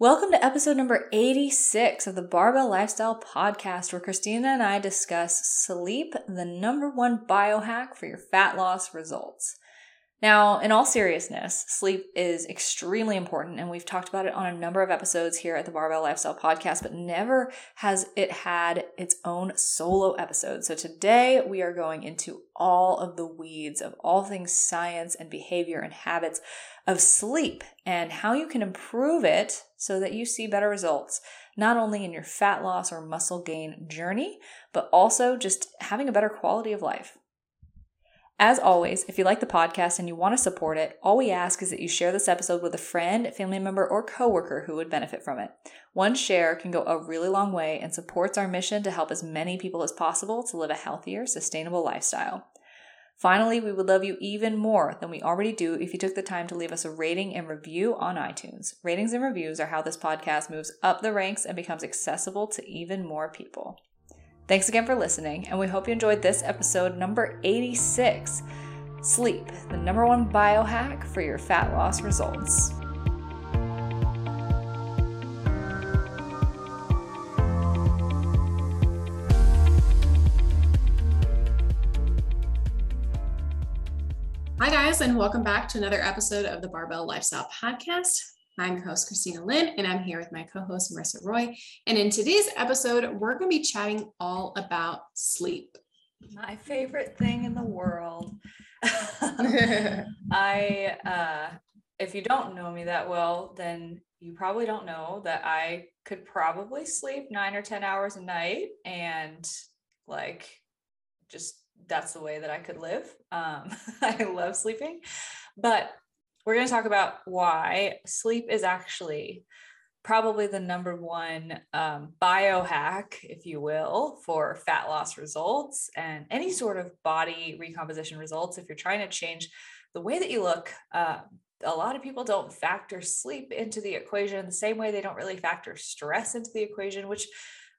Welcome to episode number 86 of the Barbell Lifestyle Podcast, where Christina and I discuss sleep, the number one biohack for your fat loss results. Now, in all seriousness, sleep is extremely important, and we've talked about it on a number of episodes here at the Barbell Lifestyle Podcast, but never has it had its own solo episode. So today we are going into all of the weeds of all things science and behavior and habits of sleep and how you can improve it so that you see better results, not only in your fat loss or muscle gain journey, but also just having a better quality of life. As always, if you like the podcast and you want to support it, all we ask is that you share this episode with a friend, family member, or coworker who would benefit from it. One share can go a really long way and supports our mission to help as many people as possible to live a healthier, sustainable lifestyle. Finally, we would love you even more than we already do if you took the time to leave us a rating and review on iTunes. Ratings and reviews are how this podcast moves up the ranks and becomes accessible to even more people. Thanks again for listening, and we hope you enjoyed this episode number 86 Sleep, the number one biohack for your fat loss results. Hi, guys, and welcome back to another episode of the Barbell Lifestyle Podcast. I'm your host, Christina Lynn, and I'm here with my co host, Marissa Roy. And in today's episode, we're going to be chatting all about sleep. My favorite thing in the world. I, uh, if you don't know me that well, then you probably don't know that I could probably sleep nine or 10 hours a night and like just that's the way that I could live. Um, I love sleeping, but we're going to talk about why sleep is actually probably the number one um, biohack, if you will, for fat loss results and any sort of body recomposition results. If you're trying to change the way that you look, uh, a lot of people don't factor sleep into the equation the same way they don't really factor stress into the equation, which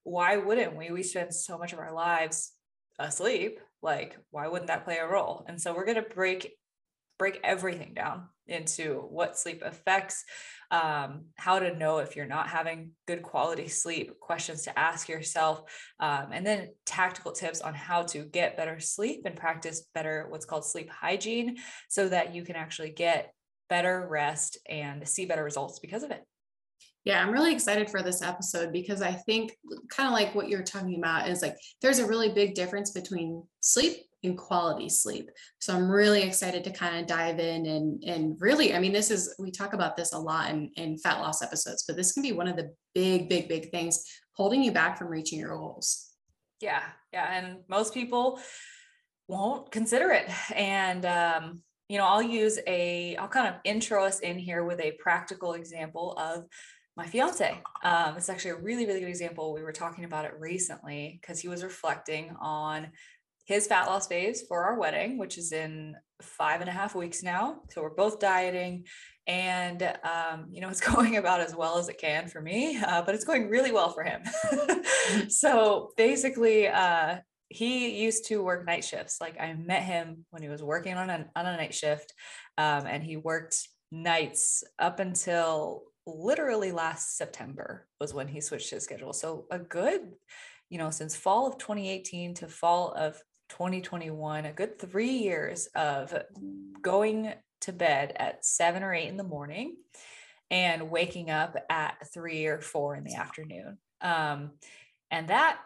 why wouldn't we? We spend so much of our lives asleep. Like, why wouldn't that play a role? And so we're going to break break everything down into what sleep affects, um, how to know if you're not having good quality sleep, questions to ask yourself, um, and then tactical tips on how to get better sleep and practice better what's called sleep hygiene so that you can actually get better rest and see better results because of it. Yeah, I'm really excited for this episode because I think kind of like what you're talking about is like there's a really big difference between sleep and quality sleep. So I'm really excited to kind of dive in and and really, I mean, this is we talk about this a lot in, in fat loss episodes, but this can be one of the big, big, big things holding you back from reaching your goals. Yeah, yeah. And most people won't consider it. And um, you know, I'll use a, I'll kind of intro us in here with a practical example of my fiance. Um, it's actually a really, really good example. We were talking about it recently because he was reflecting on his fat loss phase for our wedding, which is in five and a half weeks now. So we're both dieting, and um, you know it's going about as well as it can for me, uh, but it's going really well for him. so basically, uh, he used to work night shifts. Like I met him when he was working on a, on a night shift, um, and he worked nights up until literally last September was when he switched his schedule. So a good you know, since fall of 2018 to fall of 2021, a good three years of going to bed at seven or eight in the morning and waking up at three or four in the afternoon. Um, and that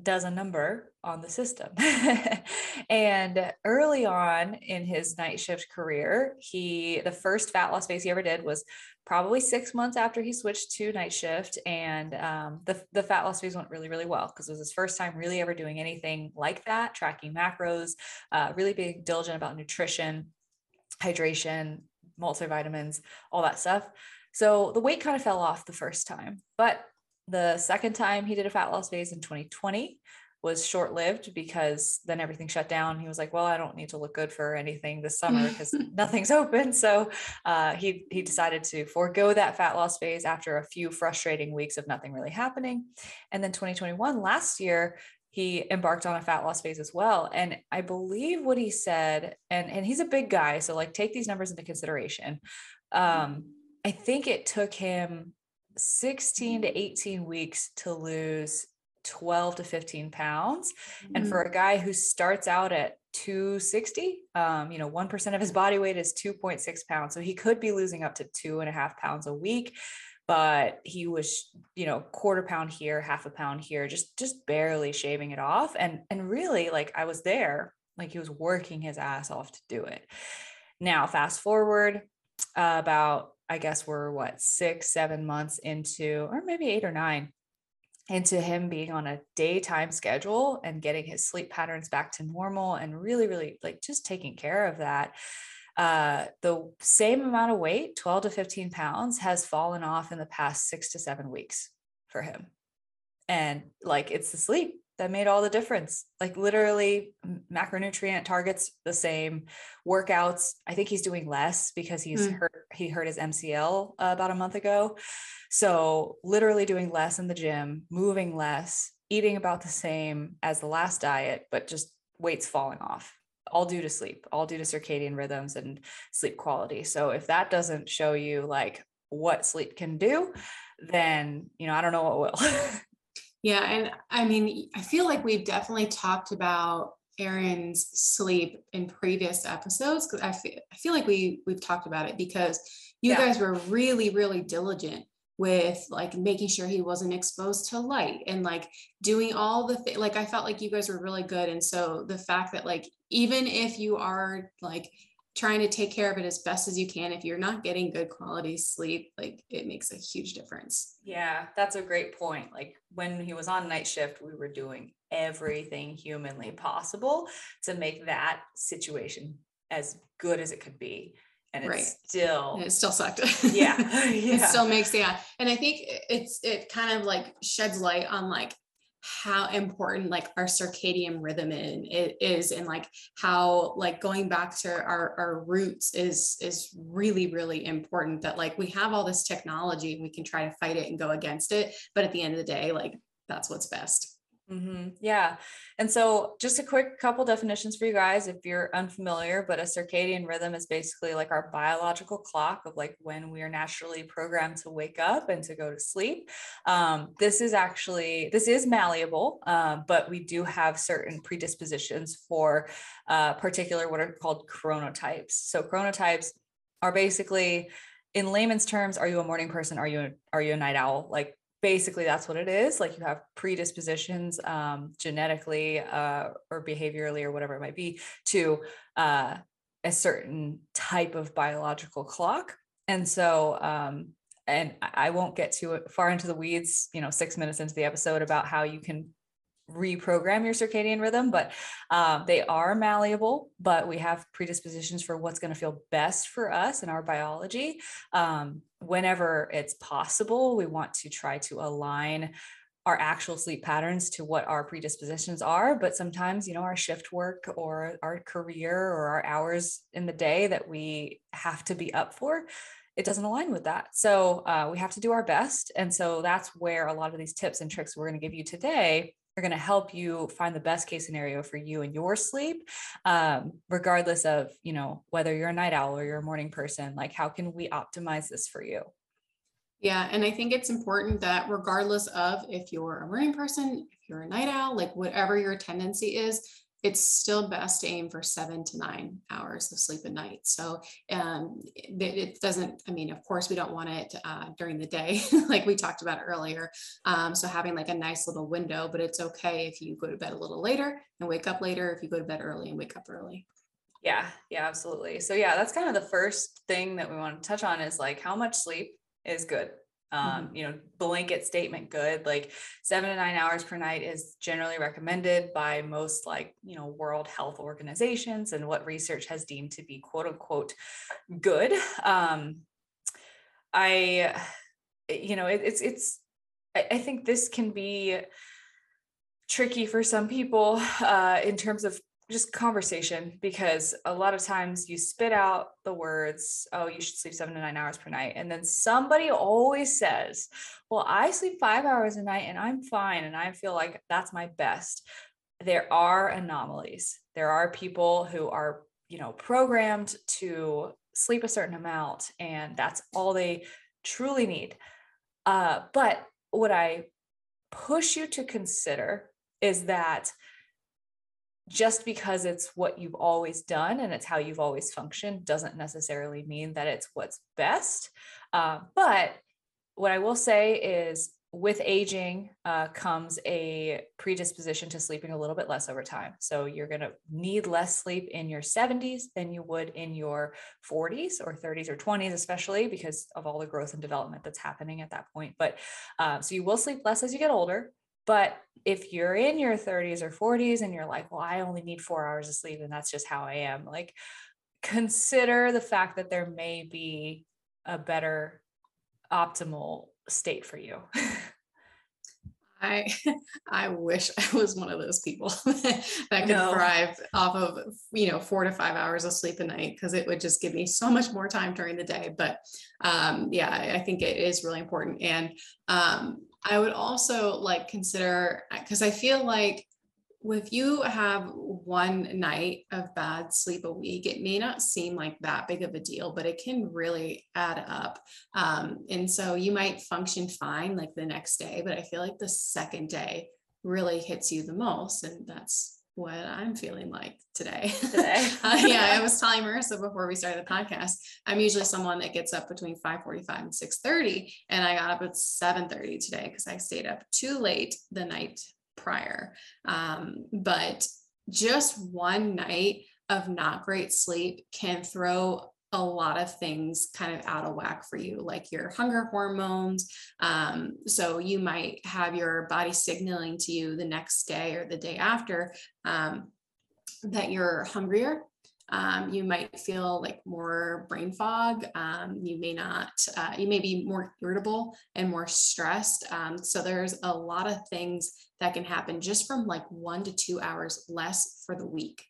does a number on the system. and early on in his night shift career, he, the first fat loss phase he ever did was probably six months after he switched to night shift. And um, the, the fat loss phase went really, really well because it was his first time really ever doing anything like that, tracking macros, uh, really being diligent about nutrition, hydration, multivitamins, all that stuff. So the weight kind of fell off the first time. But the second time he did a fat loss phase in 2020, was short lived because then everything shut down. He was like, "Well, I don't need to look good for anything this summer because nothing's open." So uh, he he decided to forego that fat loss phase after a few frustrating weeks of nothing really happening. And then 2021, last year, he embarked on a fat loss phase as well. And I believe what he said, and and he's a big guy, so like take these numbers into consideration. Um, I think it took him 16 to 18 weeks to lose 12 to 15 pounds. Mm-hmm. And for a guy who starts out at 260, um, you know, 1% of his body weight is 2.6 pounds. So he could be losing up to two and a half pounds a week. But he was, you know, quarter pound here, half a pound here, just just barely shaving it off. And and really, like I was there, like he was working his ass off to do it. Now, fast forward uh, about, I guess we're what, six, seven months into, or maybe eight or nine into him being on a daytime schedule and getting his sleep patterns back to normal and really, really like just taking care of that. Uh, the same amount of weight, 12 to 15 pounds, has fallen off in the past six to seven weeks for him. And like it's the sleep that made all the difference. Like literally macronutrient targets the same, workouts. I think he's doing less because he's mm. hurt he hurt his MCL uh, about a month ago. So literally doing less in the gym, moving less, eating about the same as the last diet, but just weight's falling off. All due to sleep, all due to circadian rhythms and sleep quality. So if that doesn't show you like what sleep can do, then you know, I don't know what will. Yeah. And I mean, I feel like we've definitely talked about Aaron's sleep in previous episodes because I feel, I feel like we we've talked about it because you yeah. guys were really really diligent with like making sure he wasn't exposed to light and like doing all the things like I felt like you guys were really good and so the fact that like even if you are like trying to take care of it as best as you can. If you're not getting good quality sleep like it makes a huge difference. Yeah that's a great point. Like when he was on night shift we were doing everything humanly possible to make that situation as good as it could be. And it's right. still and it still sucked. Yeah, yeah. it still makes yeah. And i think it's it kind of like sheds light on like how important like our circadian rhythm in it is and like how like going back to our, our roots is is really really important that like we have all this technology and we can try to fight it and go against it but at the end of the day like that's what's best Mm-hmm. Yeah. And so, just a quick couple definitions for you guys if you're unfamiliar, but a circadian rhythm is basically like our biological clock of like when we are naturally programmed to wake up and to go to sleep. Um, this is actually, this is malleable, uh, but we do have certain predispositions for uh, particular what are called chronotypes. So, chronotypes are basically in layman's terms are you a morning person are you are you a night owl like basically that's what it is like you have predispositions um, genetically uh, or behaviorally or whatever it might be to uh, a certain type of biological clock. And so um, and i won't get too far into the weeds you know six minutes into the episode about how you can reprogram your circadian rhythm, but um, they are malleable. But we have predispositions for what's going to feel best for us in our biology. Um, whenever it's possible, we want to try to align our actual sleep patterns to what our predispositions are but sometimes you know our shift work or our career or our hours in the day that we have to be up for it doesn't align with that. So uh, we have to do our best. And so that's where a lot of these tips and tricks we're going to give you today are going to help you find the best case scenario for you and your sleep um, regardless of you know whether you're a night owl or you're a morning person like how can we optimize this for you? Yeah and i think it's important that regardless of if you're a morning person if you're a night owl like whatever your tendency is it's still best to aim for seven to nine hours of sleep a night. So um, it, it, doesn't, I mean, of course, we don't want it uh, during the day, like we talked about earlier. Um, so having like a nice little window, but it's okay if you go to bed a little later and wake up later, if you go to bed early and wake up early. Yeah, yeah, absolutely. So, yeah, that's kind of the first thing that we want to touch on is like how much sleep is good. Um, mm-hmm. you know, blanket statement good. Like seven to nine hours per night is generally recommended by most like, you know, World Health Organizations and what research has deemed to be quote unquote good. Um, I, you know, it, it's, it's, I, I think this can be tricky for some people uh, in terms of just conversation because a lot of times you spit out the words, oh, you should sleep seven to nine hours per night. And then somebody always says, well, I sleep five hours a night and I'm fine. And I feel like that's my best. There are anomalies. There are people who are, you know, programmed to sleep a certain amount and that's all they truly need. Uh, but what I push you to consider is that just because it's what you've always done and it's how you've always functioned doesn't necessarily mean that it's what's best. Uh, but what I will say is with aging uh, comes a predisposition to sleeping a little bit less over time. So you're going to need less sleep in your 70s than you would in your 40s or 30s or 20s, especially because of all the growth and development that's happening at that point. But uh, so you will sleep less as you get older. But if you're in your 30s or 40s and you're like, well, I only need four hours of sleep and that's just how I am, like consider the fact that there may be a better optimal state for you. I I wish I was one of those people that could no. thrive off of you know four to five hours of sleep a night because it would just give me so much more time during the day. But um, yeah, I think it is really important, and um, I would also like consider because I feel like if you have one night of bad sleep a week, it may not seem like that big of a deal, but it can really add up. Um, and so you might function fine like the next day, but I feel like the second day really hits you the most. And that's what I'm feeling like today. today. uh, yeah, I was telling Marissa before we started the podcast, I'm usually someone that gets up between 5:45 and 6:30, and I got up at 7:30 today because I stayed up too late the night prior. Um, but just one night of not great sleep can throw a lot of things kind of out of whack for you, like your hunger hormones. Um, so you might have your body signaling to you the next day or the day after um, that you're hungrier um, you might feel like more brain fog. Um, you may not, uh, you may be more irritable and more stressed. Um, so there's a lot of things that can happen just from like one to two hours less for the week.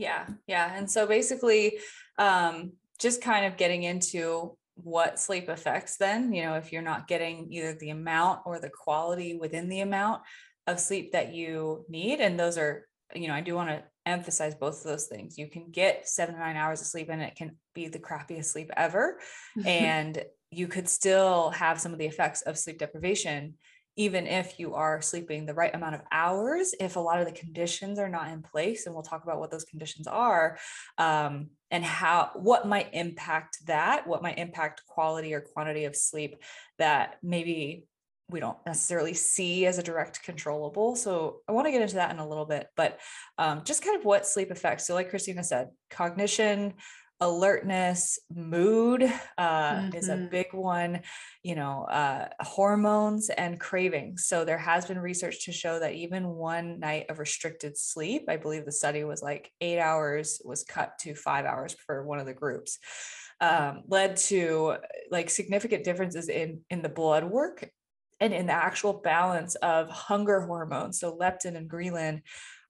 Yeah. Yeah. And so basically, um, just kind of getting into what sleep affects then, you know, if you're not getting either the amount or the quality within the amount of sleep that you need. And those are, you know, I do want to emphasize both of those things. You can get seven to nine hours of sleep and it can be the crappiest sleep ever. and you could still have some of the effects of sleep deprivation, even if you are sleeping the right amount of hours, if a lot of the conditions are not in place. And we'll talk about what those conditions are um, and how, what might impact that, what might impact quality or quantity of sleep that maybe we don't necessarily see as a direct controllable. So I want to get into that in a little bit, but um, just kind of what sleep affects. So, like Christina said, cognition, alertness, mood uh, mm-hmm. is a mm-hmm. big one, you know, uh, hormones and cravings. So, there has been research to show that even one night of restricted sleep, I believe the study was like eight hours, was cut to five hours for one of the groups. Um, led to like significant differences in in the blood work and in the actual balance of hunger hormones. So leptin and ghrelin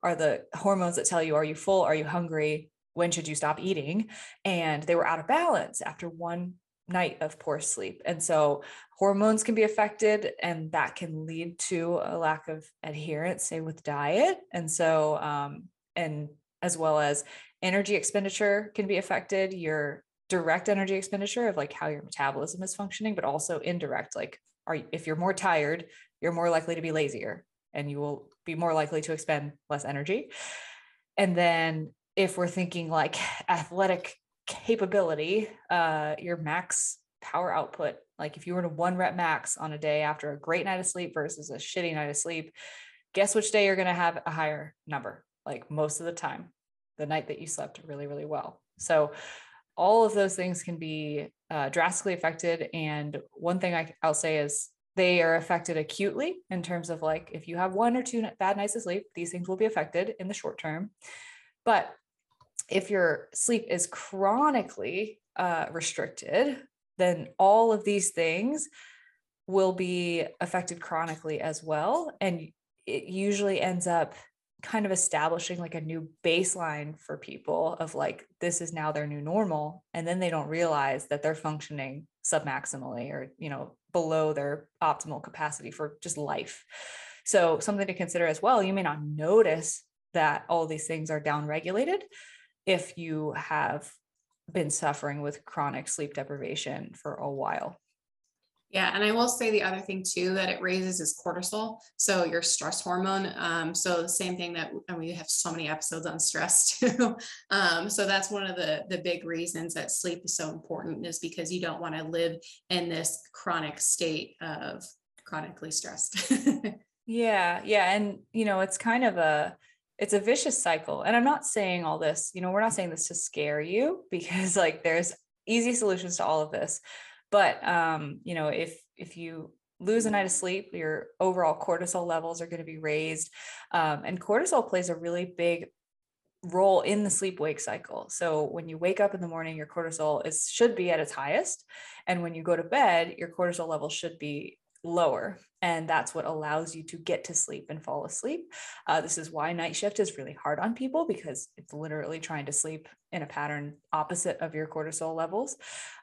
are the hormones that tell you are you full, are you hungry, when should you stop eating? And they were out of balance after one night of poor sleep. And so hormones can be affected and that can lead to a lack of adherence, say with diet. And so, um, and as well as energy expenditure can be affected, your direct energy expenditure of like how your metabolism is functioning, but also indirect, like are if you're more tired, you're more likely to be lazier and you will be more likely to expend less energy. And then if we're thinking like athletic capability, uh, your max power output, like if you were to one rep max on a day after a great night of sleep versus a shitty night of sleep, guess which day you're going to have a higher number, like most of the time, the night that you slept really, really well. So all of those things can be uh, drastically affected. And one thing I, I'll say is they are affected acutely in terms of like if you have one or two bad nights of sleep, these things will be affected in the short term. But if your sleep is chronically uh, restricted, then all of these things will be affected chronically as well. And it usually ends up kind of establishing like a new baseline for people of like this is now their new normal and then they don't realize that they're functioning submaximally or you know below their optimal capacity for just life so something to consider as well you may not notice that all these things are down regulated if you have been suffering with chronic sleep deprivation for a while Yeah, and I will say the other thing too that it raises is cortisol, so your stress hormone. Um, so the same thing that and we have so many episodes on stress too. um, so that's one of the the big reasons that sleep is so important is because you don't want to live in this chronic state of chronically stressed. yeah, yeah, and you know it's kind of a it's a vicious cycle, and I'm not saying all this. You know, we're not saying this to scare you because like there's easy solutions to all of this but um, you know, if if you lose a night of sleep, your overall cortisol levels are going to be raised. Um, and cortisol plays a really big role in the sleep wake cycle. So when you wake up in the morning, your cortisol is should be at its highest. And when you go to bed, your cortisol level should be lower. And that's what allows you to get to sleep and fall asleep. Uh, this is why night shift is really hard on people because it's literally trying to sleep in a pattern opposite of your cortisol levels.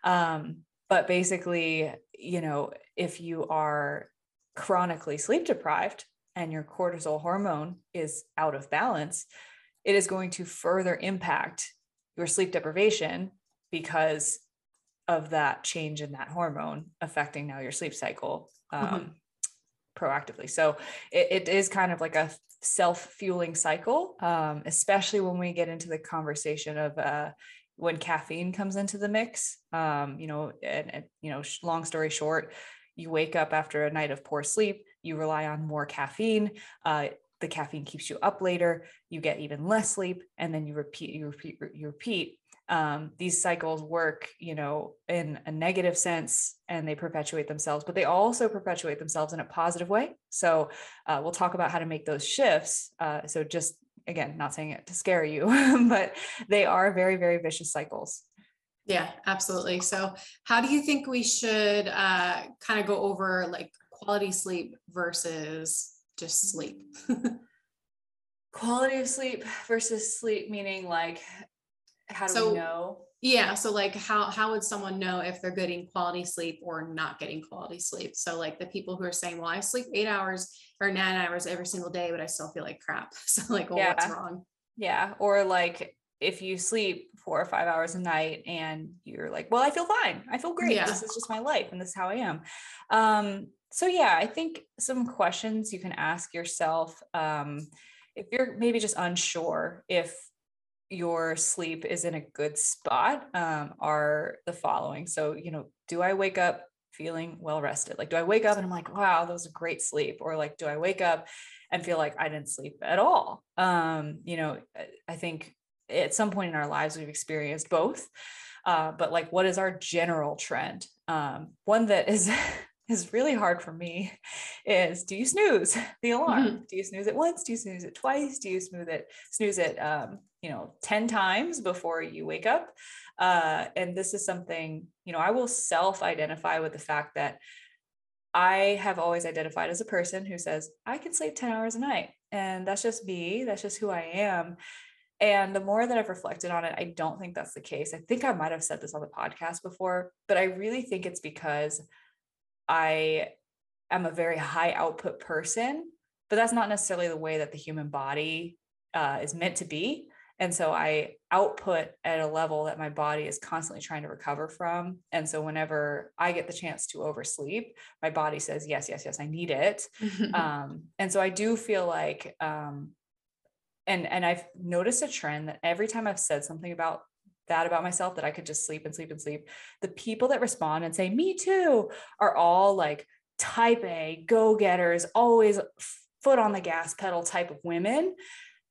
Um, but basically, you know, if you are chronically sleep deprived and your cortisol hormone is out of balance, it is going to further impact your sleep deprivation because of that change in that hormone affecting now your sleep cycle um, mm-hmm. proactively. So it, it is kind of like a self-fueling cycle, um, especially when we get into the conversation of uh, when caffeine comes into the mix um, you know and, and, you know long story short you wake up after a night of poor sleep you rely on more caffeine uh, the caffeine keeps you up later you get even less sleep and then you repeat you repeat you repeat um, these cycles work you know in a negative sense and they perpetuate themselves but they also perpetuate themselves in a positive way so uh, we'll talk about how to make those shifts uh, so just again, not saying it to scare you, but they are very, very vicious cycles. Yeah, absolutely. So, how do you think we should uh, kind of go over like quality sleep versus just sleep? quality of sleep versus sleep, meaning like, how do so, we know? Yeah. So like how how would someone know if they're getting quality sleep or not getting quality sleep? So like the people who are saying, well, I sleep eight hours or nine hours every single day, but I still feel like crap. So like, well, yeah. what's wrong? Yeah. Or like if you sleep four or five hours a night and you're like, well, I feel fine. I feel great. Yeah. This is just my life and this is how I am. Um, so yeah, I think some questions you can ask yourself. Um, if you're maybe just unsure if your sleep is in a good spot um, are the following. So, you know, do I wake up feeling well rested? Like, do I wake up and I'm like, wow, that was a great sleep? Or like, do I wake up and feel like I didn't sleep at all? Um, you know, I think at some point in our lives we've experienced both. Uh, but like, what is our general trend? Um, one that is is really hard for me is do you snooze the alarm? Mm-hmm. Do you snooze it once? Do you snooze it twice? Do you snooze it snooze it um, you know 10 times before you wake up? Uh, and this is something, you know, I will self-identify with the fact that I have always identified as a person who says, I can sleep 10 hours a night. And that's just me. That's just who I am. And the more that I've reflected on it, I don't think that's the case. I think I might have said this on the podcast before, but I really think it's because I am a very high output person, but that's not necessarily the way that the human body uh, is meant to be. And so I output at a level that my body is constantly trying to recover from. And so whenever I get the chance to oversleep, my body says, yes, yes, yes, I need it. um, and so I do feel like, um, and, and I've noticed a trend that every time I've said something about that about myself that I could just sleep and sleep and sleep. The people that respond and say, me too, are all like type A, go getters, always foot on the gas pedal type of women.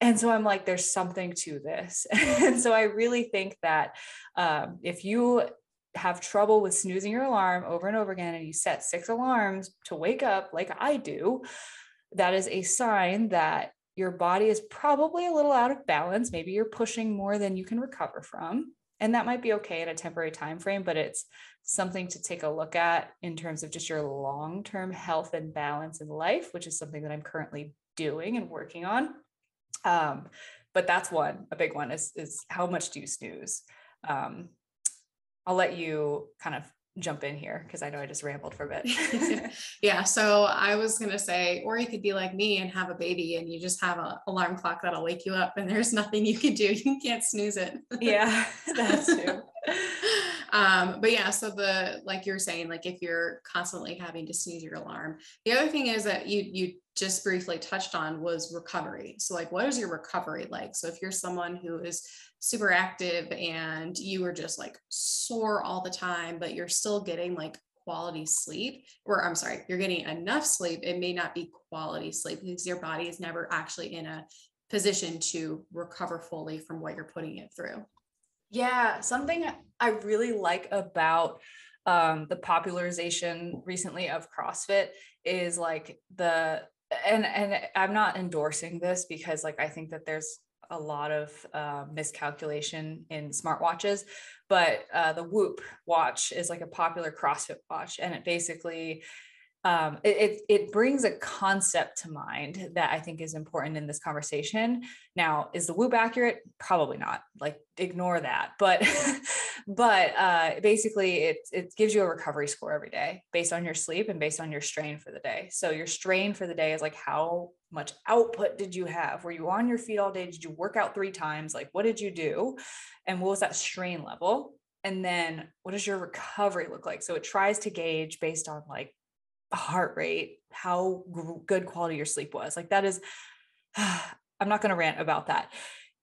And so I'm like, there's something to this. and so I really think that um, if you have trouble with snoozing your alarm over and over again and you set six alarms to wake up like I do, that is a sign that your body is probably a little out of balance. Maybe you're pushing more than you can recover from. And that might be okay in a temporary time frame but it's something to take a look at in terms of just your long-term health and balance in life which is something that i'm currently doing and working on um, but that's one a big one is is how much do you snooze um, i'll let you kind of jump in here because I know I just rambled for a bit. yeah. So I was going to say, or you could be like me and have a baby and you just have an alarm clock that'll wake you up and there's nothing you can do. You can't snooze it. yeah, that's true. Um, but yeah, so the like you're saying, like if you're constantly having to snooze your alarm, the other thing is that you you just briefly touched on was recovery. So like, what is your recovery like? So if you're someone who is super active and you are just like sore all the time, but you're still getting like quality sleep, or I'm sorry, you're getting enough sleep, it may not be quality sleep because your body is never actually in a position to recover fully from what you're putting it through. Yeah, something I really like about um, the popularization recently of CrossFit is like the and and I'm not endorsing this because like I think that there's a lot of uh, miscalculation in smartwatches, but uh, the Whoop watch is like a popular CrossFit watch, and it basically um, it, it, brings a concept to mind that I think is important in this conversation. Now, is the Whoop accurate? Probably not. Like, ignore that. But, but uh, basically, it it gives you a recovery score every day based on your sleep and based on your strain for the day. So your strain for the day is like how much output did you have? Were you on your feet all day? Did you work out three times? Like, what did you do? And what was that strain level? And then what does your recovery look like? So it tries to gauge based on like heart rate, how good quality your sleep was. Like that is, I'm not going to rant about that.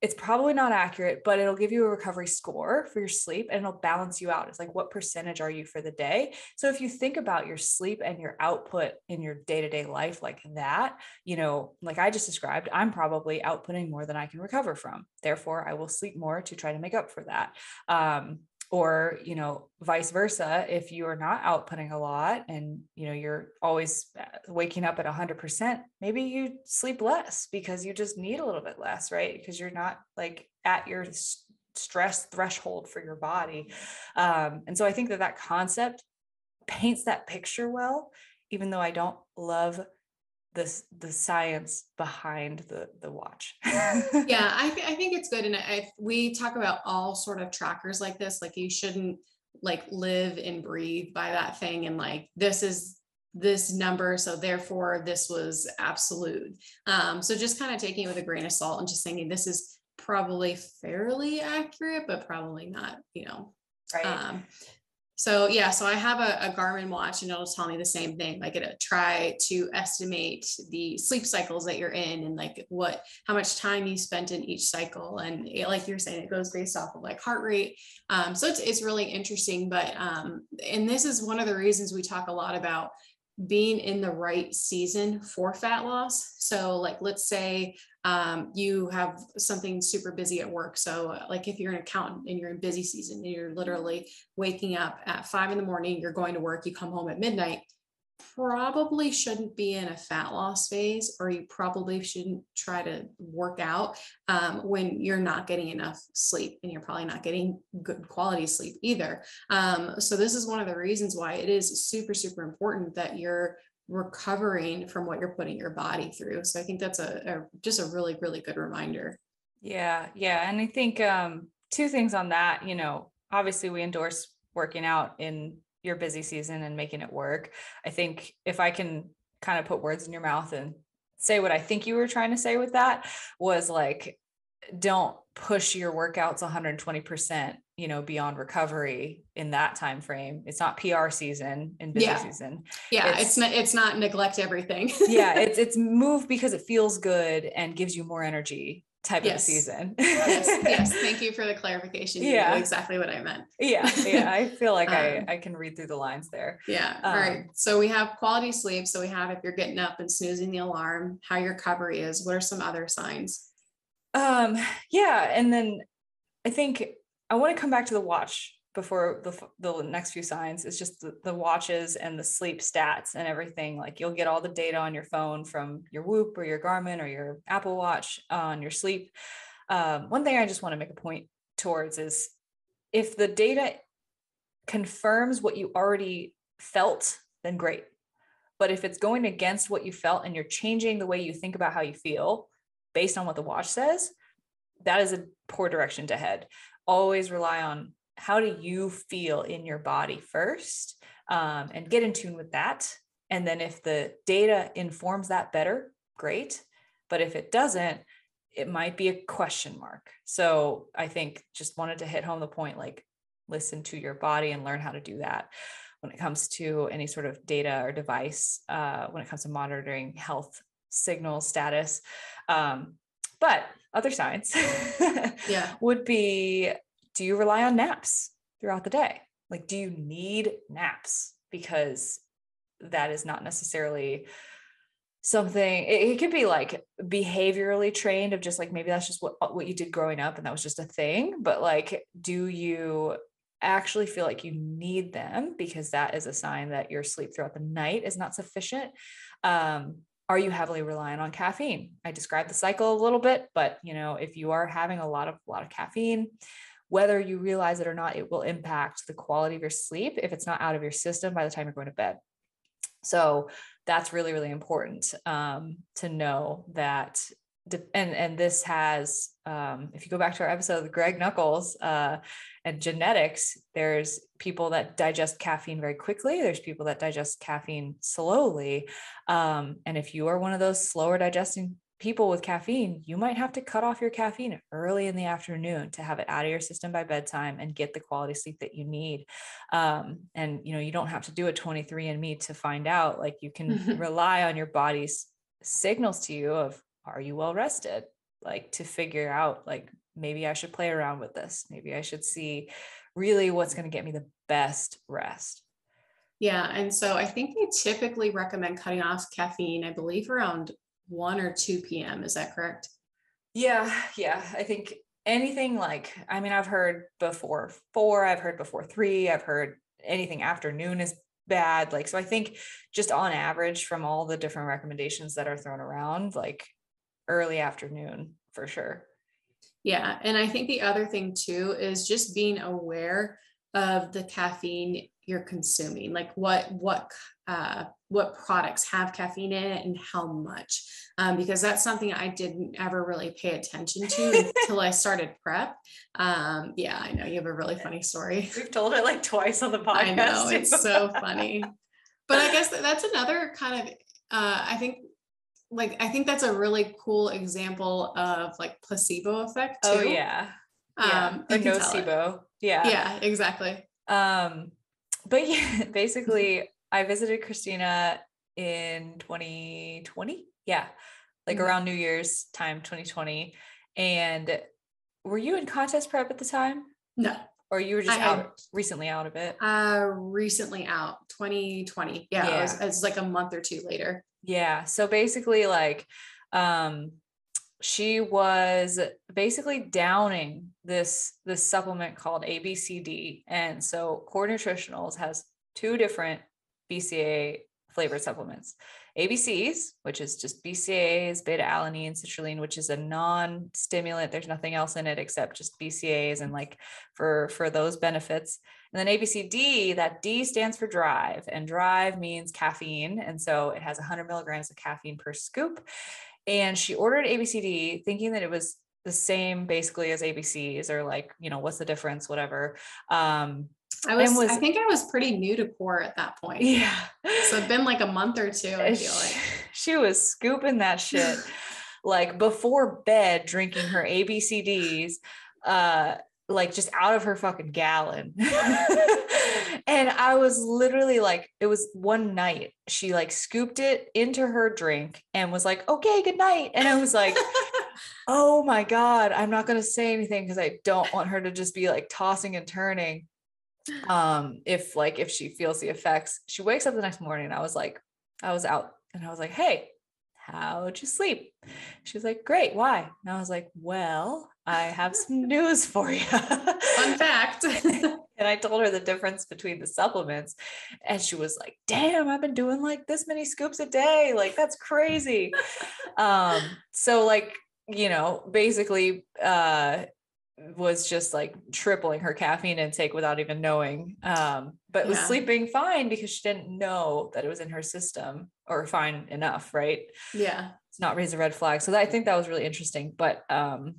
It's probably not accurate, but it'll give you a recovery score for your sleep and it'll balance you out. It's like, what percentage are you for the day? So if you think about your sleep and your output in your day to day life like that, you know, like I just described, I'm probably outputting more than I can recover from. Therefore, I will sleep more to try to make up for that. Um, or you know vice versa if you are not outputting a lot and you know you're always uh, waking up at 100% maybe you sleep less because you just need a little bit less right? Because you're not like at your stress threshold for your body. Um, and so i think that that concept paints that picture well even though i don't love the the science behind the the watch. Yeah I, th- I think it's good and I, we talk about all sort of trackers like this like you shouldn't like live and breathe by that thing and like this is this number so therefore this was absolute. Um, so just kind of taking it with a grain of salt and just thinking this is probably fairly accurate but probably not you know. Right. Um, so yeah, so I have a, a, Garmin watch and it'll tell me the same thing. Like it'll try to estimate the sleep cycles that you're in and like what how much time you spent in each cycle. And it, like you're saying, it goes based off of like heart rate. Um, so it's it's really interesting. But um, and this is one of the reasons we talk a lot about being in the right season for fat loss. So, like, let's say um, you have something super busy at work. So, like, if you're an accountant and you're in busy season and you're literally waking up at five in the morning, you're going to work, you come home at midnight, probably shouldn't be in a fat loss phase, or you probably shouldn't try to work out um, when you're not getting enough sleep and you're probably not getting good quality sleep either. Um, so, this is one of the reasons why it is super, super important that you're recovering from what you're putting your body through. So, I think that's a, a just a really, really good reminder. Yeah. Yeah. And I think um, two things on that, you know, obviously we endorse working out in your busy season and making it work. I think if I can kind of put words in your mouth and say what I think you were trying to say with that was like don't push your workouts 120% you know beyond recovery in that time frame it's not pr season in busy yeah. season yeah it's, it's, not it's not neglect everything yeah it's it's move because it feels good and gives you more energy type yes. of season. yes, yes. Thank you for the clarification. You yeah, exactly what I meant. Yeah, yeah. I feel like um, I I can read through the lines there. Yeah. Um, All right. So we have quality sleep. So we have if you're getting up and snoozing the alarm, how your recovery is. What are some other signs? Um. Yeah, and then I think I want to come back to the watch before the, the next few signs is just the, the, watches and the sleep stats and everything like you'll get all the data on your phone from your whoop or your garmin or your apple watch on your sleep. Um, one thing i just want to make a point towards is if the data confirms what you already felt then great. But if it's going against what you felt and you're changing the way you think about how you feel based on what the watch says that is a poor direction to head. Always rely on how do you feel in your body first um, and get in tune with that. And then if the data informs that better great. But if it doesn't it might be a question mark. So i think just wanted to hit home the point like listen to your body and learn how to do that when it comes to any sort of data or device uh, when it comes to monitoring health signal status. Um, but other signs yeah. would be do you rely on naps throughout the day? Like do you need naps? Because that is not necessarily something it, it could be like behaviorally trained of just like maybe that's just what what you did growing up and that was just a thing but like do you actually feel like you need them because that is a sign that your sleep throughout the night is not sufficient? Um, are you heavily reliant on caffeine? I described the cycle a little bit but you know if you are having a lot of a lot of caffeine whether you realize it or not it will impact the quality of your sleep if it's not out of your system by the time you're going to bed. So that's really really important um, to know that and and this has um, if you go back to our episode with greg Nuckols uh, and genetics there's people that digest caffeine very quickly there's people that digest caffeine slowly um, and if you are one of those slower digesting people with caffeine, you might have to cut off your caffeine early in the afternoon to have it out of your system by bedtime and get the quality sleep that you need. Um, and you know, you don't have to do a 23andMe to find out. Like you can rely on your body's signals to you of are you well rested? Like to figure out like maybe I should play around with this. Maybe I should see really what's going to get me the best rest. Yeah. And so I think they typically recommend cutting off caffeine, I believe around 1 or 2 p.m. Is that correct? Yeah, yeah. I think anything like, I mean, I've heard before four, I've heard before three, I've heard anything afternoon is bad. Like, so I think just on average from all the different recommendations that are thrown around, like early afternoon for sure. Yeah. And I think the other thing too is just being aware of the caffeine you're consuming like what what uh, what products have caffeine in it and how much um, because that's something i didn't ever really pay attention to until i started prep. Um, yeah i know you have a really funny story. We've told it like twice on the podcast i know it's so funny. But i guess that's another kind of uh, i think like i think that's a really cool example of like placebo effect oh, too. oh yeah yeah um, or nocebo. Yeah. Yeah exactly. Um but yeah, basically, I visited Christina in 2020. Yeah, like mm-hmm. around New Year's time, 2020. And were you in contest prep at the time? No. Or you were just I out recently out of it? Uh recently out, 2020. Yeah, yeah. It, was, it was like a month or two later. Yeah. So basically, like um she was basically downing this this supplement called ABCD. And so Core Nutritionals has two different BCA flavored supplements. ABCs, which is just BCAAs, beta alanine, citrulline, which is a non-stimulant. There's nothing else in it except just BCAAs and like for for those benefits. And then ABCD, that D stands for drive, and drive means caffeine. And so it has 100 milligrams of caffeine per scoop. And she ordered ABCD thinking that it was the same basically as ABCs or like, you know, what's the difference, whatever. Um, I was, was, I think I was pretty new to core at that point. Yeah. So it'd been like a month or two, I feel like. She was scooping that shit like before bed, drinking her ABCDs, uh, like just out of her fucking gallon. and I was literally like, it was one night. She like scooped it into her drink and was like, okay, good night. And I was like, oh my God, I'm not going to say anything because I don't want her to just be like tossing and turning. Um, if like, if she feels the effects, she wakes up the next morning and I was like, I was out and I was like, hey, how'd you sleep? She was like, great. Why? And I was like, well, I have some news for you. Fun fact. and I told her the difference between the supplements. And she was like, damn, I've been doing like this many scoops a day. Like, that's crazy. um, so like, you know, basically, uh, was just like tripling her caffeine intake without even knowing um but yeah. was sleeping fine because she didn't know that it was in her system or fine enough right? Yeah. It's not raise a red flag. So that, i think that was really interesting but um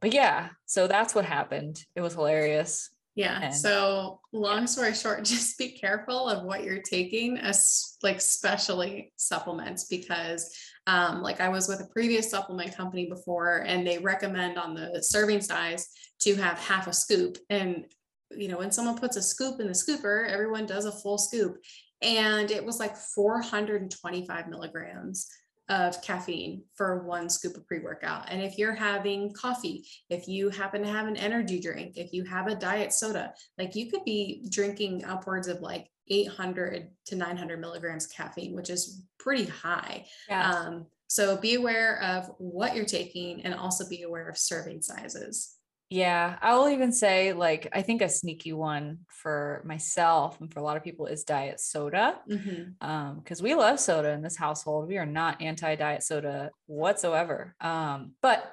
but yeah so that's what happened. It was hilarious yeah and, so long yeah. story short just be careful of what you're taking as like especially supplements because um, like I was with a previous supplement company before, and they recommend on the serving size to have half a scoop. And you know, when someone puts a scoop in the scooper, everyone does a full scoop. And it was like 425 milligrams of caffeine for one scoop of pre workout. And if you're having coffee, if you happen to have an energy drink, if you have a diet soda, like you could be drinking upwards of like 800 to 900 milligrams caffeine, which is pretty high. Yeah. Um, so be aware of what you're taking and also be aware of serving sizes. Yeah, I will even say like I think a sneaky one for myself and for a lot of people is diet soda. Mm-hmm. Um, because we love soda in this household. We are not anti-diet soda whatsoever. Um, but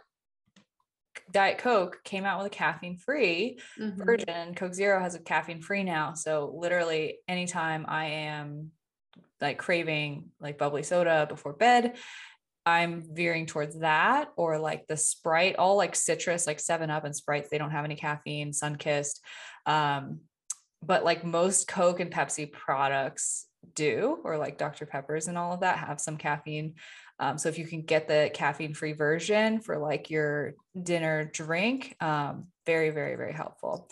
Diet Coke came out with a caffeine free mm-hmm. version. Coke Zero has a caffeine free now. So literally anytime I am like craving like bubbly soda before bed, I'm veering towards that or like the Sprite, all like citrus, like Seven Up and Sprites. They don't have any caffeine. Sunkist, um, but like most Coke and Pepsi products do, or like Dr Peppers and all of that have some caffeine. Um, so if you can get the caffeine-free version for like your dinner drink, um, very, very, very helpful.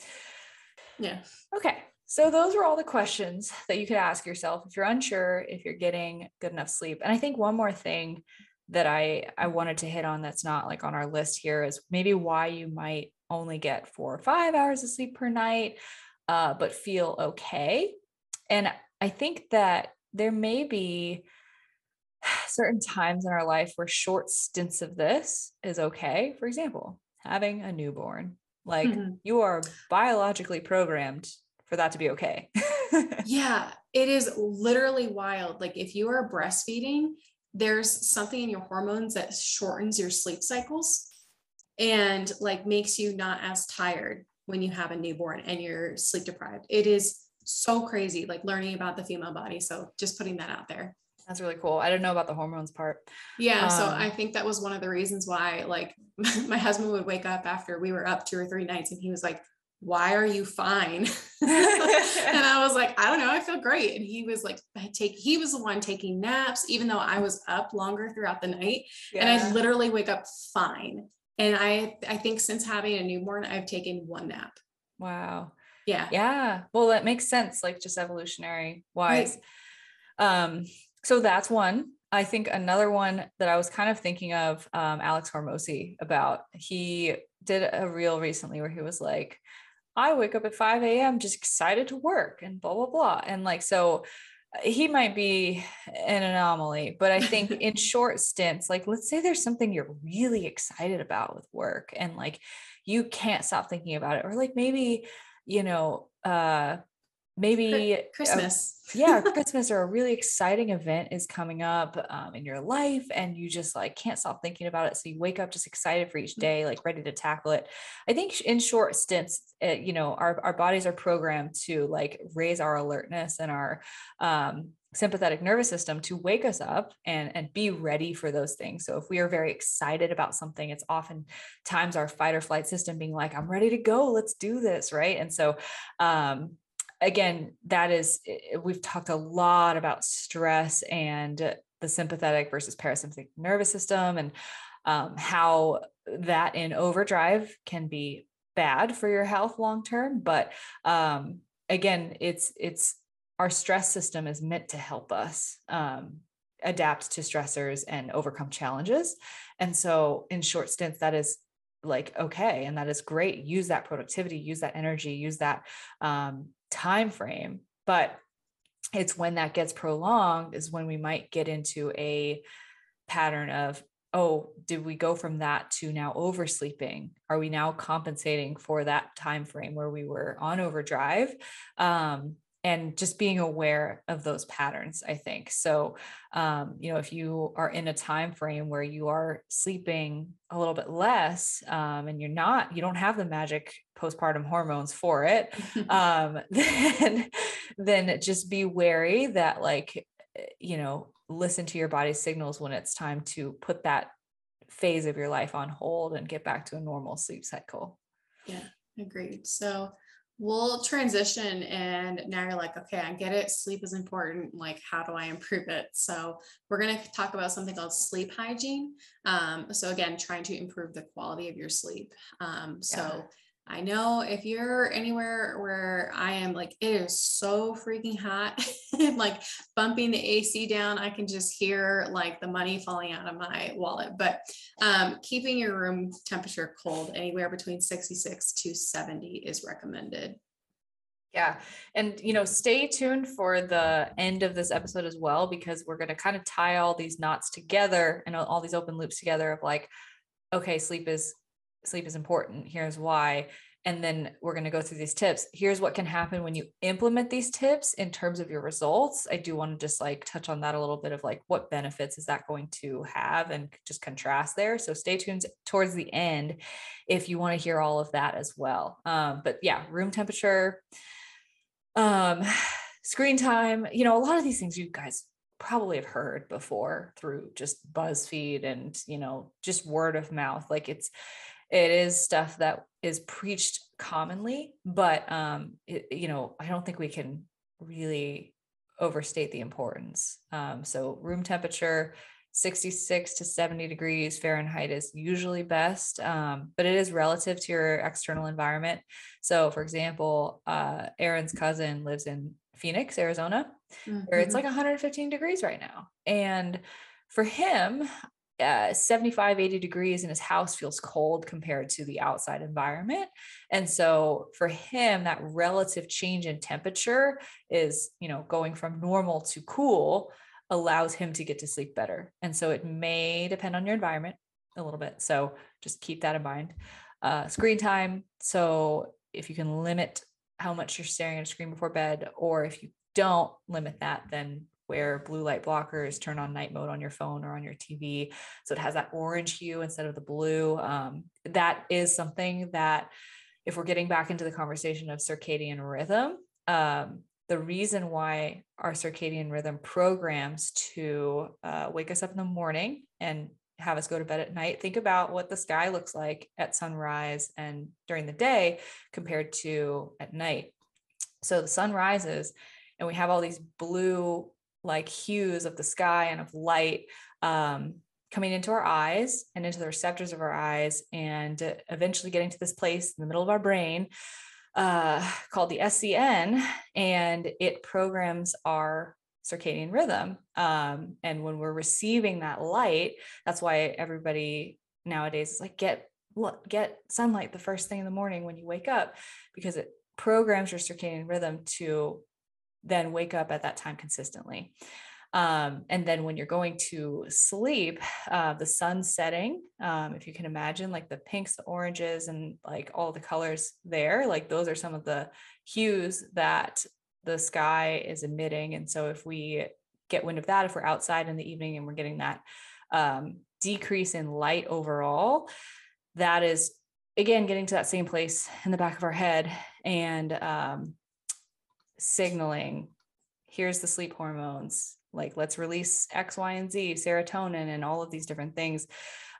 Yeah. Okay. So those are all the questions that you could ask yourself if you're unsure if you're getting good enough sleep. And I think one more thing that I I wanted to hit on that's not like on our list here is maybe why you might only get four or five hours of sleep per night, uh, but feel okay. And I think that there may be certain times in our life where short stints of this is okay. For example, having a newborn, like mm-hmm. you are biologically programmed for that to be okay. yeah, it is literally wild. Like if you are breastfeeding, there's something in your hormones that shortens your sleep cycles and like makes you not as tired when you have a newborn and you're sleep deprived. It is so crazy, like learning about the female body. So just putting that out there. That's really cool. I didn't know about the hormones part. Yeah. Um, so I think that was one of the reasons why, like, my husband would wake up after we were up two or three nights and he was like, why are you fine? and I was like, I don't know, I feel great. And he was like, I take, he was the one taking naps, even though I was up longer throughout the night. Yeah. And I literally wake up fine. And I, I think since having a newborn, I've taken one nap. Wow. Yeah. Yeah. Well, that makes sense, like just evolutionary wise. Right. Um, so that's one. I think another one that I was kind of thinking of, um, Alex Hormozi about, he did a reel recently where he was like, I wake up at 5 a.m. just excited to work and blah, blah, blah. And like, so uh, he might be an anomaly, but I think in short stints, like, let's say there's something you're really excited about with work and like you can't stop thinking about it. Or like maybe, you know, uh, maybe Christmas. A, yeah, Christmas or a really exciting event is coming up um, in your life and you just like can't stop thinking about it. So you wake up just excited for each day, like ready to tackle it. I think in short stints, it, you know, our, our bodies are programmed to like raise our alertness and our um, sympathetic nervous system to wake us up and and be ready for those things so if we are very excited about something it's often times our fight or flight system being like i'm ready to go let's do this right and so um again, that is, eh, we've talked a lot about stress and the sympathetic versus parasympathetic nervous system and um, how that in overdrive can be bad for your health long term. But um, again, it's, it's, our stress system is meant to help us um, adapt to stressors and overcome challenges. And so, in short stints, that is like okay and that is great use that productivity use that energy use that um, time frame but it's when that gets prolonged is when we might get into a pattern of oh did we go from that to now oversleeping? Are we now compensating for that time frame where we were on overdrive? Um, and just being aware of those patterns i think. So um, you know if you are in a time frame where you are sleeping a little bit less um, and you're not you don't have the magic postpartum hormones for it um, then then just be wary that like eh, you know listen to your body's signals when it's time to put that phase of your life on hold and get back to a normal sleep cycle. Yeah agreed. So we'll transition and now you're like okay i get it sleep is important like how do i improve it? So we're going to talk about something called sleep hygiene um, so again trying to improve the quality of your sleep um, so I know if you're anywhere where I am, like it is so freaking hot, like bumping the AC down, I can just hear like the money falling out of my wallet. But um, keeping your room temperature cold, anywhere between 66 to 70 is recommended. Yeah. And, you know, stay tuned for the end of this episode as well, because we're going to kind of tie all these knots together and all these open loops together of like, okay, sleep is sleep is important. Here's why. And then we're going to go through these tips. Here's what can happen when you implement these tips in terms of your results. I do want to just like touch on that a little bit of like what benefits is that going to have and just contrast there. So stay tuned towards the end if you want to hear all of that as well. Um, but yeah, room temperature, um, screen time, you know, a lot of these things you guys probably have heard before through just BuzzFeed and, you know, just word of mouth. Like it's, it is stuff that is preached commonly, but um, it, you know, I don't think we can really overstate the importance. Um, so room temperature, 66 to 70 degrees Fahrenheit is usually best, um, but it is relative to your external environment. So, for example, uh, Aaron's cousin lives in Phoenix, Arizona, mm-hmm. where it's mm-hmm. like 115 degrees right now. And for him, uh, 75 80 degrees in his house feels cold compared to the outside environment. And so for him that relative change in temperature is you know going from normal to cool allows him to get to sleep better. And so it may depend on your environment a little bit. So just keep that in mind. Uh, screen time. So if you can limit how much you're staring at a screen before bed or if you don't limit that then wear blue light blockers, turn on night mode on your phone or on your TV. So it has that orange hue instead of the blue. Um, that is something that, if we're getting back into the conversation of circadian rhythm, um, the reason why our circadian rhythm programs to uh, wake us up in the morning and have us go to bed at night. Think about what the sky looks like at sunrise and during the day compared to at night. So the sun rises and we have all these blue like hues of the sky and of light um, coming into our eyes and into the receptors of our eyes and eventually getting to this place in the middle of our brain uh, called the SCN, and it programs our circadian rhythm. Um, and when we're receiving that light, that's why everybody nowadays is like get get sunlight the first thing in the morning when you wake up because it programs your circadian rhythm to then wake up at that time consistently. Um, and then when you're going to sleep, uh, the sun setting, um, if you can imagine, like the pinks, the oranges, and like all the colors there, like those are some of the hues that the sky is emitting. And so if we get wind of that, if we're outside in the evening and we're getting that um, decrease in light overall, that is again getting to that same place in the back of our head and um, signaling here's the sleep hormones. Like let's release x y and z serotonin and all of these different things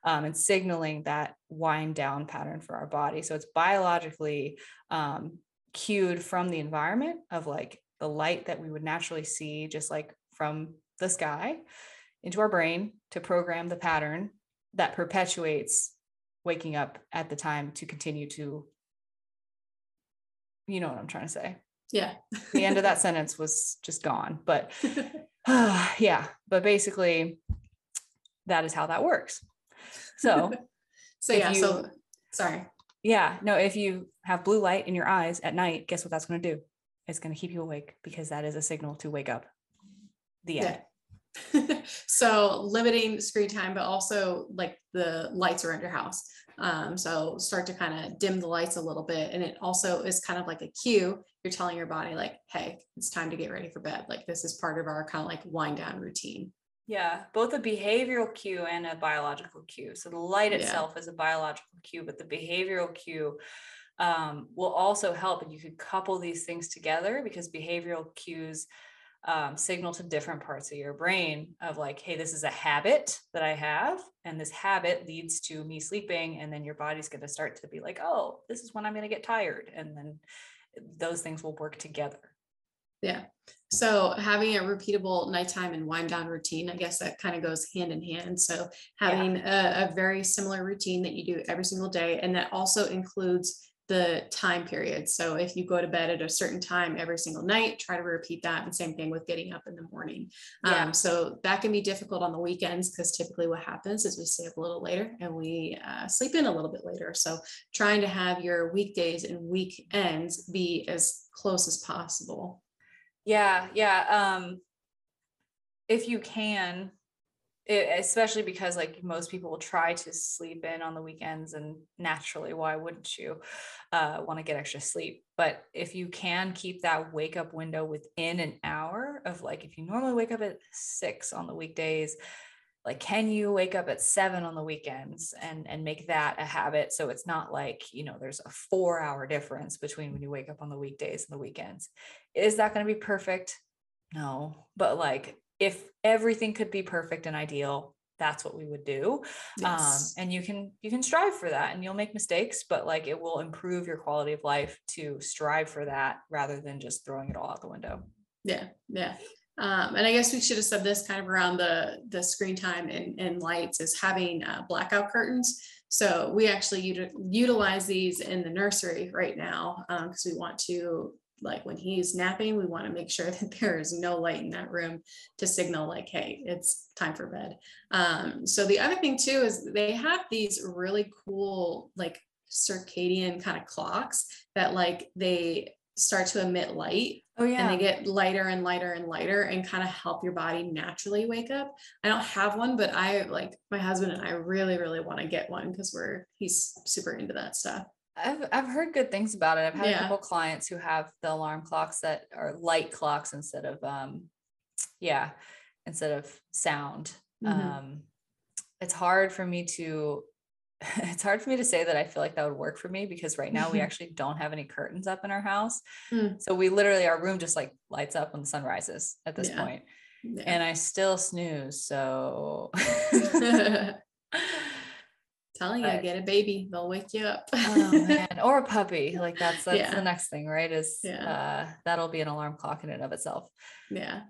um, and signaling that wind down pattern for our body. So it's biologically um, cued from the environment of like the light that we would naturally see just like from the sky into our brain to program the pattern that perpetuates waking up at the time to continue to you know what i'm trying to say yeah. the end of that sentence was just gone. But uh, yeah, but basically, that is how that works. So, so yeah, you, so sorry. Yeah, no, if you have blue light in your eyes at night, guess what that's going to do? It's going to keep you awake because that is a signal to wake up. The end. Yeah. so limiting screen time, but also like the lights around your house. Um, so start to kind of dim the lights a little bit. And it also is kind of like a cue. You're telling your body, like, hey, it's time to get ready for bed. Like, this is part of our kind of like wind down routine. Yeah, both a behavioral cue and a biological cue. So the light itself yeah. is a biological cue, but the behavioral cue um, will also help. And you could couple these things together because behavioral cues um, signal to different parts of your brain of like, hey, this is a habit that I have. And this habit leads to me sleeping. And then your body's going to start to be like, oh, this is when I'm going to get tired. And then those things will work together. Yeah. So having a repeatable nighttime and wind down routine, I guess that kind of goes hand in hand. So having yeah. a, a very similar routine that you do every single day, and that also includes the time period. So if you go to bed at a certain time every single night, try to repeat that. And same thing with getting up in the morning. Yeah. Um, so that can be difficult on the weekends because typically what happens is we stay up a little later and we uh, sleep in a little bit later. So trying to have your weekdays and weekends be as close as possible. Yeah, yeah. Um, if you can, it, especially because like most people will try to sleep in on the weekends and naturally why wouldn't you uh, want to get extra sleep? But if you can keep that wake up window within an hour of like if you normally wake up at six on the weekdays like can you wake up at seven on the weekends and and make that a habit? So it's not like you know there's a four hour difference between when you wake up on the weekdays and the weekends. Is that going to be perfect? No but like if everything could be perfect and ideal that's what we would do um, yes. um, and you can you can strive for that and you'll make mistakes but like it will improve your quality of life to strive for that rather than just throwing it all out the window yeah yeah um, and I guess we should have said this kind of around the the screen time and, and lights is having uh, blackout curtains. So we actually util- utilize these in the nursery right now because um, we want to like when he's napping, we want to make sure that there is no light in that room to signal like, hey, it's time for bed. Um, so the other thing too is they have these really cool like circadian kind of clocks that like they start to emit light. Oh yeah. And they get lighter and lighter and lighter and kind of help your body naturally wake up. I don't have one, but I like my husband and I really, really want to get one because we're he's super into that stuff. I've I've heard good things about it. I've had yeah. a couple clients who have the alarm clocks that are light clocks instead of um yeah, instead of sound. Mm-hmm. Um it's hard for me to it's hard for me to say that I feel like that would work for me because right now we actually don't have any curtains up in our house. Mm. So we literally our room just like lights up when the sun rises at this yeah. point. Yeah. And I still snooze. So telling you, get a baby, they'll wake you up. oh man, or a puppy. Like that's that's yeah. the next thing, right? Is yeah. uh that'll be an alarm clock in and of itself. Yeah.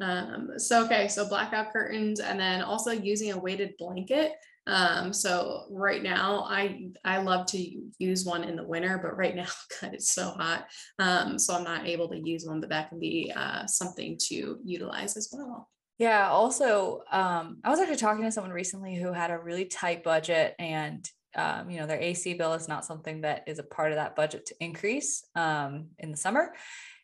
Um, so okay, so blackout curtains and then also using a weighted blanket. Um, so right now I I love to use one in the winter, but right now, God, it's so hot. Um, so I'm not able to use one, but that can be uh, something to utilize as well. Yeah. Also, um, I was actually talking to someone recently who had a really tight budget and um, you know, their AC bill is not something that is a part of that budget to increase um, in the summer.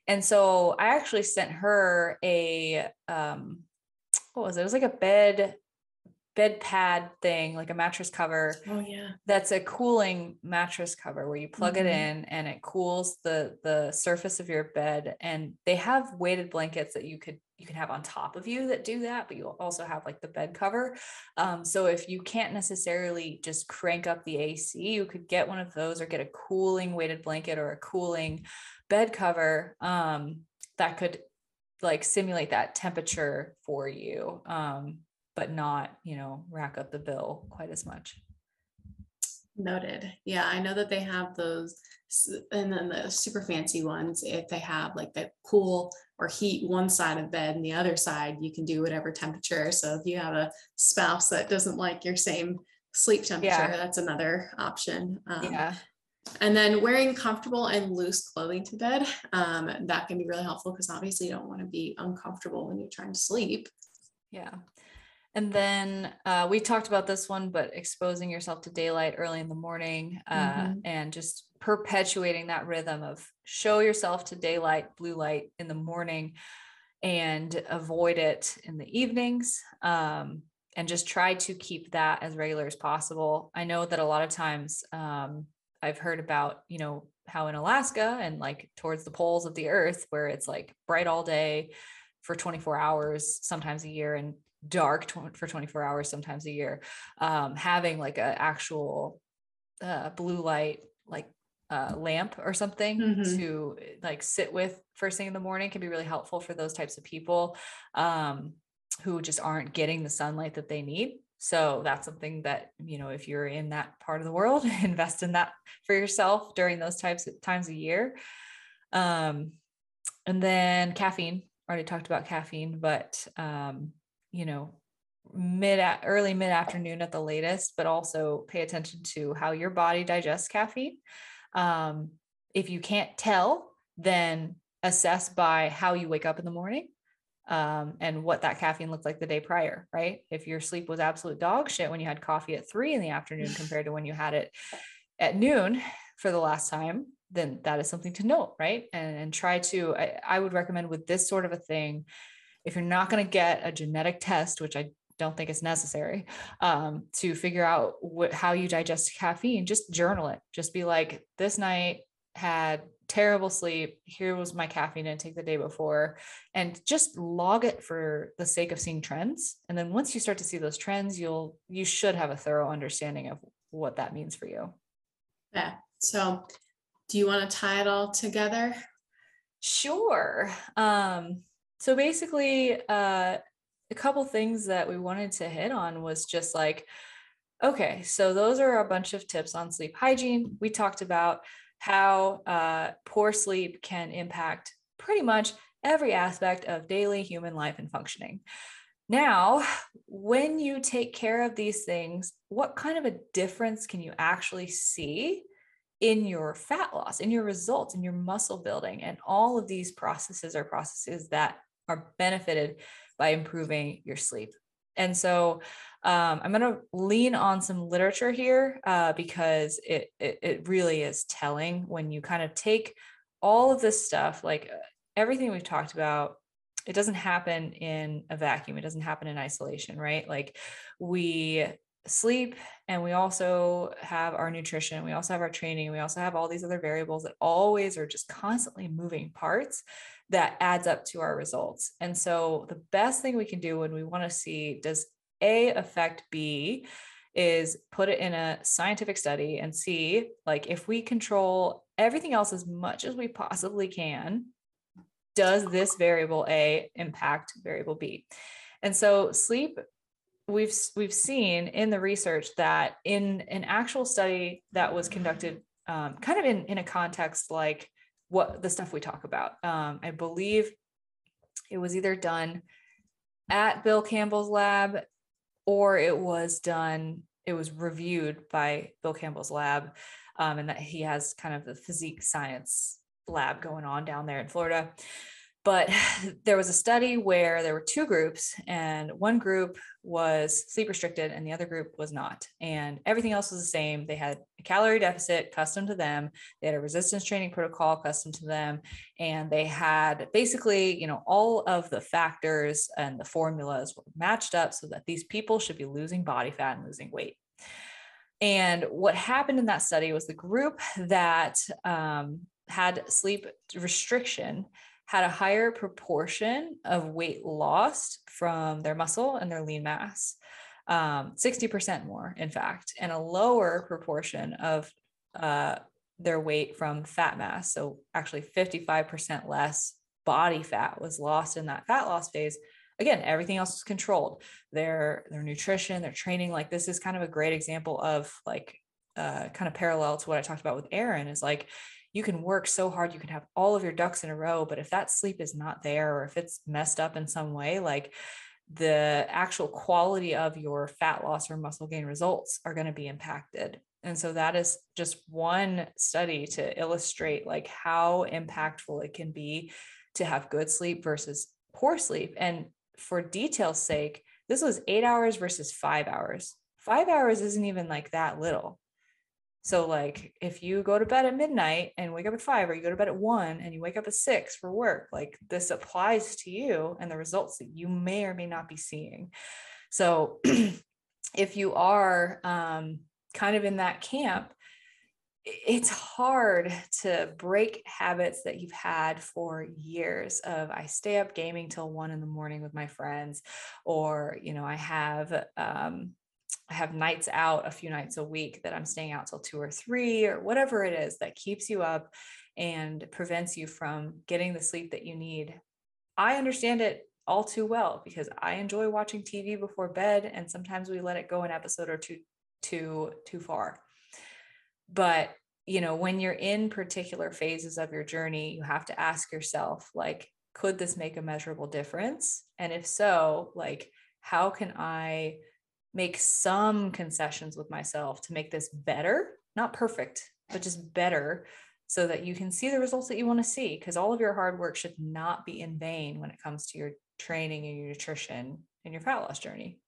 And so I actually sent her a um, what was it? It was like a bed bed pad thing, like a mattress cover. Oh yeah. That's a cooling mattress cover where you plug mm-hmm. it in and it cools the the surface of your bed. And they have weighted blankets that you could you can have on top of you that do that, but you also have like the bed cover. Um, so if you can't necessarily just crank up the AC, you could get one of those or get a cooling weighted blanket or a cooling bed cover um, that could like simulate that temperature for you. Um, but not, you know, rack up the bill quite as much. Noted. Yeah, I know that they have those, and then the super fancy ones, if they have like the cool or heat one side of bed and the other side, you can do whatever temperature. So if you have a spouse that doesn't like your same sleep temperature, yeah. that's another option. Um, yeah. And then wearing comfortable and loose clothing to bed, um, that can be really helpful because obviously you don't want to be uncomfortable when you're trying to sleep. Yeah. And then uh, we talked about this one, but exposing yourself to daylight early in the morning uh, mm-hmm. and just perpetuating that rhythm of show yourself to daylight, blue light in the morning and avoid it in the evenings. Um, and just try to keep that as regular as possible. I know that a lot of times um, I've heard about, you know, how in Alaska and like towards the poles of the earth, where it's like bright all day for 24 hours, sometimes a year, and dark tw- for 24 hours sometimes a year um, having like an actual uh, blue light like uh, lamp or something mm-hmm. to like sit with first thing in the morning can be really helpful for those types of people um, who just aren't getting the sunlight that they need so that's something that you know if you're in that part of the world invest in that for yourself during those types of times a year um, and then caffeine already talked about caffeine but um, you know mid early mid afternoon at the latest but also pay attention to how your body digests caffeine Um, if you can't tell, then assess by how you wake up in the morning um, and what that caffeine looked like the day prior, right? If your sleep was absolute dog shit when you had coffee at three in the afternoon compared to when you had it at noon for the last time, then that is something to note, right? And, and try to, I, I would recommend with this sort of a thing, if you're not going to get a genetic test, which I don't think it's necessary um, to figure out what, how you digest caffeine, just journal it. Just be like, this night had terrible sleep. Here was my caffeine intake the day before, and just log it for the sake of seeing trends. And then once you start to see those trends, you'll you should have a thorough understanding of what that means for you. Yeah. So, do you want to tie it all together? Sure. Um, so basically, uh, a couple things that we wanted to hit on was just like, okay, so those are a bunch of tips on sleep hygiene. We talked about how uh, poor sleep can impact pretty much every aspect of daily human life and functioning. Now, when you take care of these things, what kind of a difference can you actually see in your fat loss, in your results, in your muscle building? And all of these processes are processes that are benefited by improving your sleep. And so um, I'm going to lean on some literature here uh, because it, it, it really is telling when you kind of take all of this stuff, like uh, everything we've talked about. It doesn't happen in a vacuum. It doesn't happen in isolation, right? Like we sleep and we also have our nutrition we also have our training we also have all these other variables that always are just constantly moving parts that adds up to our results. And so the best thing we can do when we want to see does A affect B is put it in a scientific study and see like if we control everything else as much as we possibly can, does this variable A impact variable B? And so sleep we've we've seen in the research that in an actual study that was conducted um, kind of in in a context like what the stuff we talk about. Um, I believe it was either done at Bill Campbell's lab or it was done, it was reviewed by Bill Campbell's lab. Um, and that he has kind of the physique science lab going on down there in Florida. But there was a study where there were two groups, and one group was sleep restricted and the other group was not. And everything else was the same. They had a calorie deficit custom to them, they had a resistance training protocol custom to them, and they had basically, you know, all of the factors and the formulas were matched up so that these people should be losing body fat and losing weight. And what happened in that study was the group that um, had sleep restriction had a higher proportion of weight lost from their muscle and their lean mass, um, 60% more, in fact, and a lower proportion of uh, their weight from fat mass. So actually, 55% less body fat was lost in that fat loss phase. Again, everything else was controlled. Their their nutrition, their training, like this is kind of a great example of like uh, kind of parallel to what I talked about with Aaron is like you can work so hard, you can have all of your ducks in a row, but if that sleep is not there or if it's messed up in some way, like the actual quality of your fat loss or muscle gain results are going to be impacted. And so that is just one study to illustrate like how impactful it can be to have good sleep versus poor sleep. And for detail's sake, this was eight hours versus five hours. Five hours isn't even like that little. So, like, if you go to bed at midnight and wake up at five, or you go to bed at one and you wake up at six for work, like this applies to you and the results that you may or may not be seeing. So, if you are um, kind of in that camp, it's hard to break habits that you've had for years of i stay up gaming till one in the morning with my friends or you know i have um, I have nights out a few nights a week that I'm staying out till two or three or whatever it is that keeps you up and prevents you from getting the sleep that you need. I understand it all too well because I enjoy watching TV before bed and sometimes we let it go an episode or two too too far. But you know, when you're in particular phases of your journey, you have to ask yourself like could this make a measurable difference? And if so, like how can I make some concessions with myself to make this better, not perfect, but just better so that you can see the results that you want to see because all of your hard work should not be in vain when it comes to your training and your nutrition and your fat loss journey.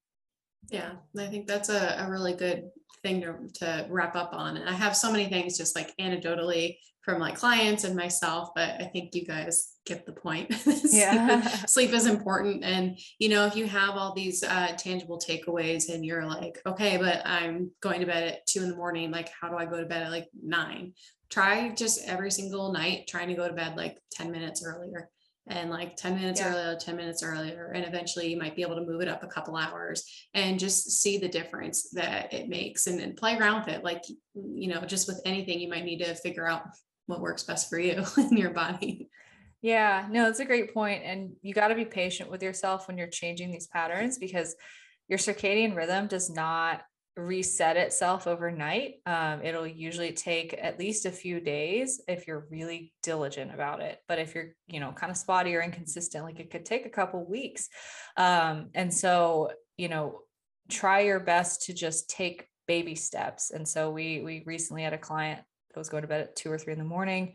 Yeah, I think that's a, a really good thing to, to wrap up on. And I have so many things just like anecdotally from like clients and myself, but I think you guys get the point. Yeah. Sleep is important. And, you know, if you have all these uh, tangible takeaways and you're like, okay, but I'm going to bed at two in the morning, like, how do I go to bed at like nine? Try just every single night trying to go to bed like 10 minutes earlier and like 10 minutes yeah. earlier 10 minutes earlier and eventually you might be able to move it up a couple hours and just see the difference that it makes and, and play around with it like you know just with anything you might need to figure out what works best for you in your body yeah no that's a great point and you got to be patient with yourself when you're changing these patterns because your circadian rhythm does not reset itself overnight. Um, it'll usually take at least a few days if you're really diligent about it. But if you're, you know, kind of spotty or inconsistent, like it could take a couple weeks. Um, and so, you know, try your best to just take baby steps. And so we we recently had a client was going to bed at two or three in the morning.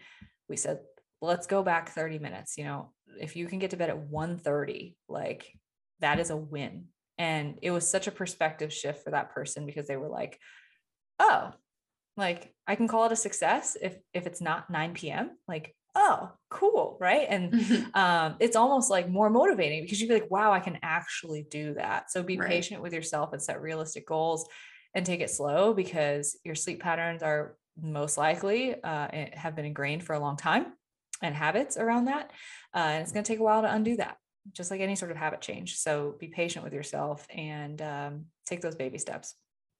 We said, let's go back 30 minutes. You know, if you can get to bed at 1 30, like that is a win and it was such a perspective shift for that person because they were like, oh, like I can call it a success if if it's not 9 p.m. Like, oh, cool, right? And mm-hmm. um, it's almost like more motivating because you'd be like, wow, I can actually do that. So be right. patient with yourself and set realistic goals and take it slow because your sleep patterns are most likely uh, have been ingrained for a long time and habits around that. Uh, and it's going to take a while to undo that just like any sort of habit change. So be patient with yourself and um, take those baby steps.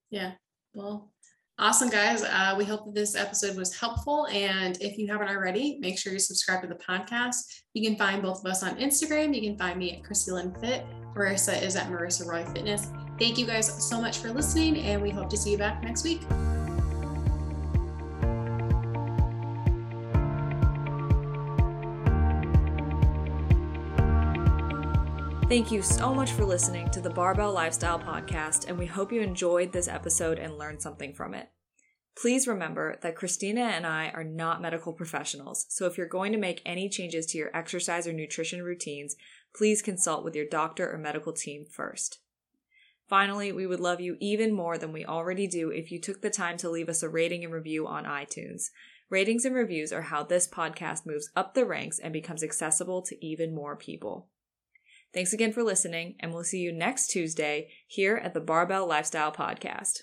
Yeah. Well, awesome, guys. Uh, we hope that this episode was helpful. And if you haven't already, make sure you subscribe to the podcast. You can find both of us on Instagram. You can find me at Christi Lynn Fit. Marissa is at Marissa Roy Fitness. Thank you guys so much for listening, and we hope to see you back next week. Thank you so much for listening to the Barbell Lifestyle Podcast, and we hope you enjoyed this episode and learned something from it. Please remember that Christina and I are not medical professionals, so if you're going to make any changes to your exercise or nutrition routines, please consult with your doctor or medical team first. Finally, we would love you even more than we already do if you took the time to leave us a rating and review on iTunes. Ratings and reviews are how this podcast moves up the ranks and becomes accessible to even more people. Thanks again for listening, and we'll see you next Tuesday here at the Barbell Lifestyle Podcast.